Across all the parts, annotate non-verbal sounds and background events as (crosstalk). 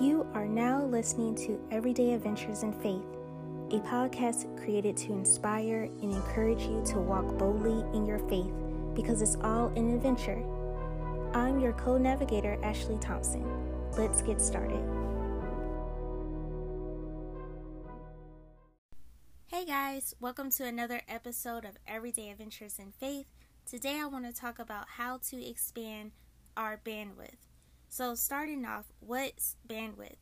You are now listening to Everyday Adventures in Faith, a podcast created to inspire and encourage you to walk boldly in your faith because it's all an adventure. I'm your co navigator, Ashley Thompson. Let's get started. Hey guys, welcome to another episode of Everyday Adventures in Faith. Today I want to talk about how to expand our bandwidth. So, starting off, what's bandwidth?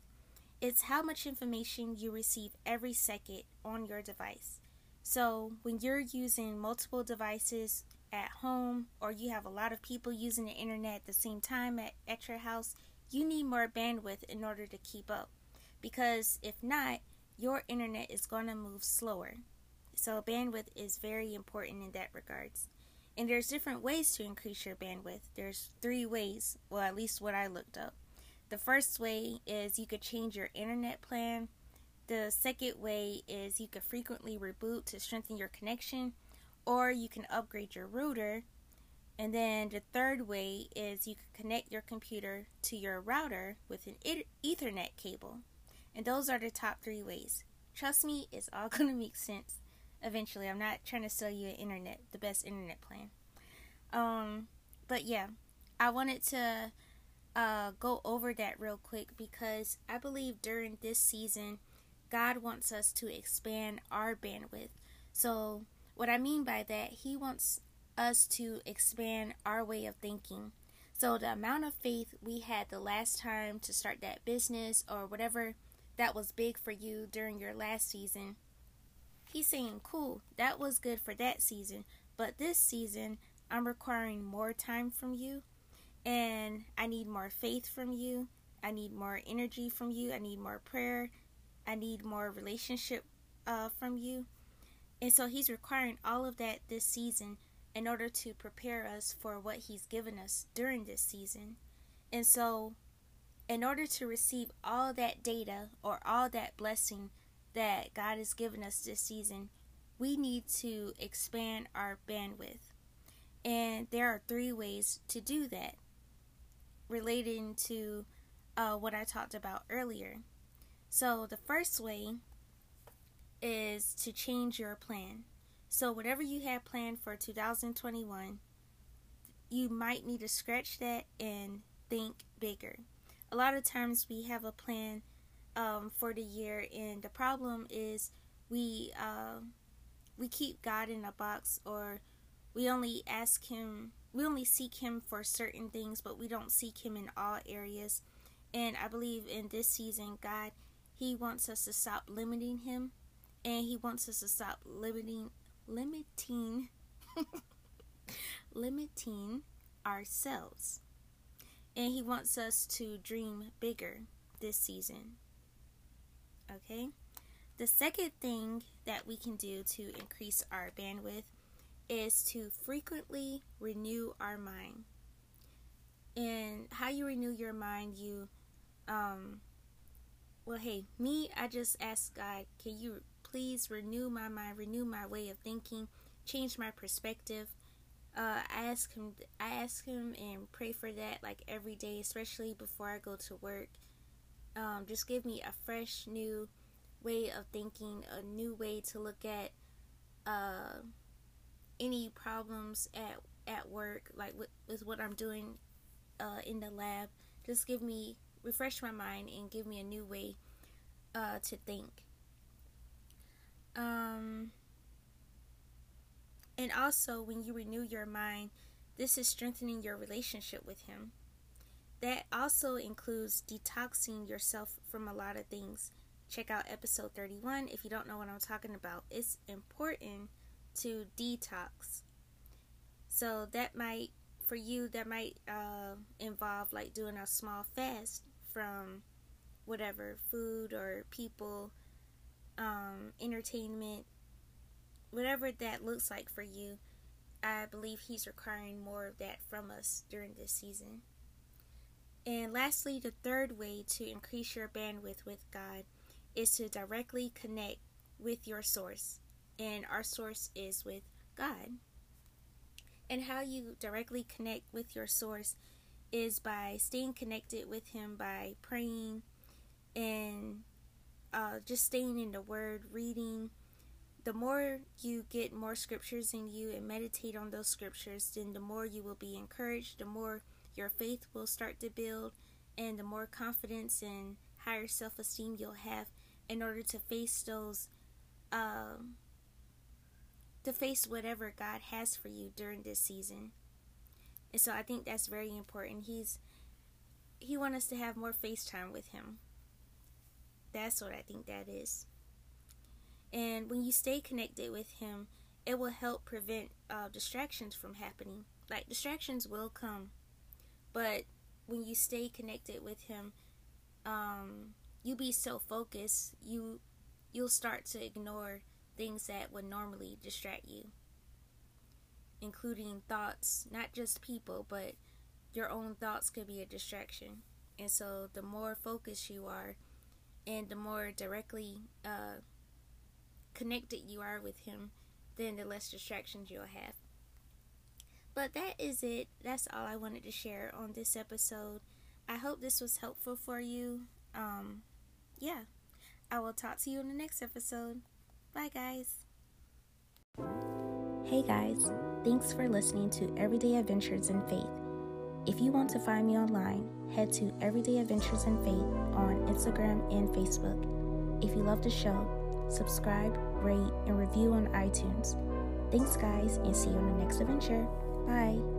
It's how much information you receive every second on your device. So, when you're using multiple devices at home or you have a lot of people using the internet at the same time at, at your house, you need more bandwidth in order to keep up. Because if not, your internet is going to move slower. So, bandwidth is very important in that regards. And there's different ways to increase your bandwidth. There's three ways, well, at least what I looked up. The first way is you could change your internet plan. The second way is you could frequently reboot to strengthen your connection, or you can upgrade your router. And then the third way is you can connect your computer to your router with an Ethernet cable. And those are the top three ways. Trust me, it's all (laughs) going to make sense eventually. I'm not trying to sell you an internet, the best internet plan. Um, but yeah, I wanted to uh, go over that real quick because I believe during this season, God wants us to expand our bandwidth. So, what I mean by that, He wants us to expand our way of thinking. So, the amount of faith we had the last time to start that business or whatever that was big for you during your last season He's saying, cool, that was good for that season, but this season I'm requiring more time from you and I need more faith from you. I need more energy from you. I need more prayer. I need more relationship uh, from you. And so he's requiring all of that this season in order to prepare us for what he's given us during this season. And so, in order to receive all that data or all that blessing that God has given us this season, we need to expand our bandwidth. And there are three ways to do that relating to uh, what I talked about earlier. So, the first way is to change your plan. So, whatever you have planned for 2021, you might need to scratch that and think bigger. A lot of times we have a plan um, for the year, and the problem is we uh, we keep God in a box, or we only ask Him, we only seek Him for certain things, but we don't seek Him in all areas. And I believe in this season, God, He wants us to stop limiting Him, and He wants us to stop limiting, limiting, (laughs) limiting ourselves. And He wants us to dream bigger this season. Okay? The second thing that we can do to increase our bandwidth is to frequently renew our mind. And how you renew your mind, you, um, well, hey, me, I just ask God, can you please renew my mind, renew my way of thinking, change my perspective? Uh, I ask him, I ask him and pray for that like every day, especially before I go to work um, just give me a fresh new way of thinking, a new way to look at uh, any problems at at work, like with, with what I'm doing uh, in the lab. Just give me refresh my mind and give me a new way uh, to think. Um, and also, when you renew your mind, this is strengthening your relationship with Him. That also includes detoxing yourself from a lot of things. Check out episode 31 if you don't know what I'm talking about. It's important to detox. So that might, for you, that might uh, involve like doing a small fast from whatever food or people, um, entertainment, whatever that looks like for you. I believe he's requiring more of that from us during this season. And lastly, the third way to increase your bandwidth with God is to directly connect with your source. And our source is with God. And how you directly connect with your source is by staying connected with Him by praying, and uh, just staying in the Word, reading. The more you get more scriptures in you and meditate on those scriptures, then the more you will be encouraged, the more your faith will start to build, and the more confidence and higher self esteem you'll have in order to face those, um, to face whatever God has for you during this season. And so I think that's very important. He's he wants us to have more face time with him. That's what I think that is. And when you stay connected with him, it will help prevent uh, distractions from happening. Like distractions will come, but when you stay connected with him, um, you be so focused. You you'll start to ignore things that would normally distract you, including thoughts, not just people, but your own thoughts could be a distraction. And so, the more focused you are, and the more directly uh, connected you are with Him, then the less distractions you'll have. But that is it. That's all I wanted to share on this episode. I hope this was helpful for you. Um, yeah. I will talk to you in the next episode. Bye, guys. Hey, guys. Thanks for listening to Everyday Adventures in Faith. If you want to find me online, head to Everyday Adventures in Faith on Instagram and Facebook. If you love the show, subscribe, rate, and review on iTunes. Thanks, guys, and see you on the next adventure. Bye.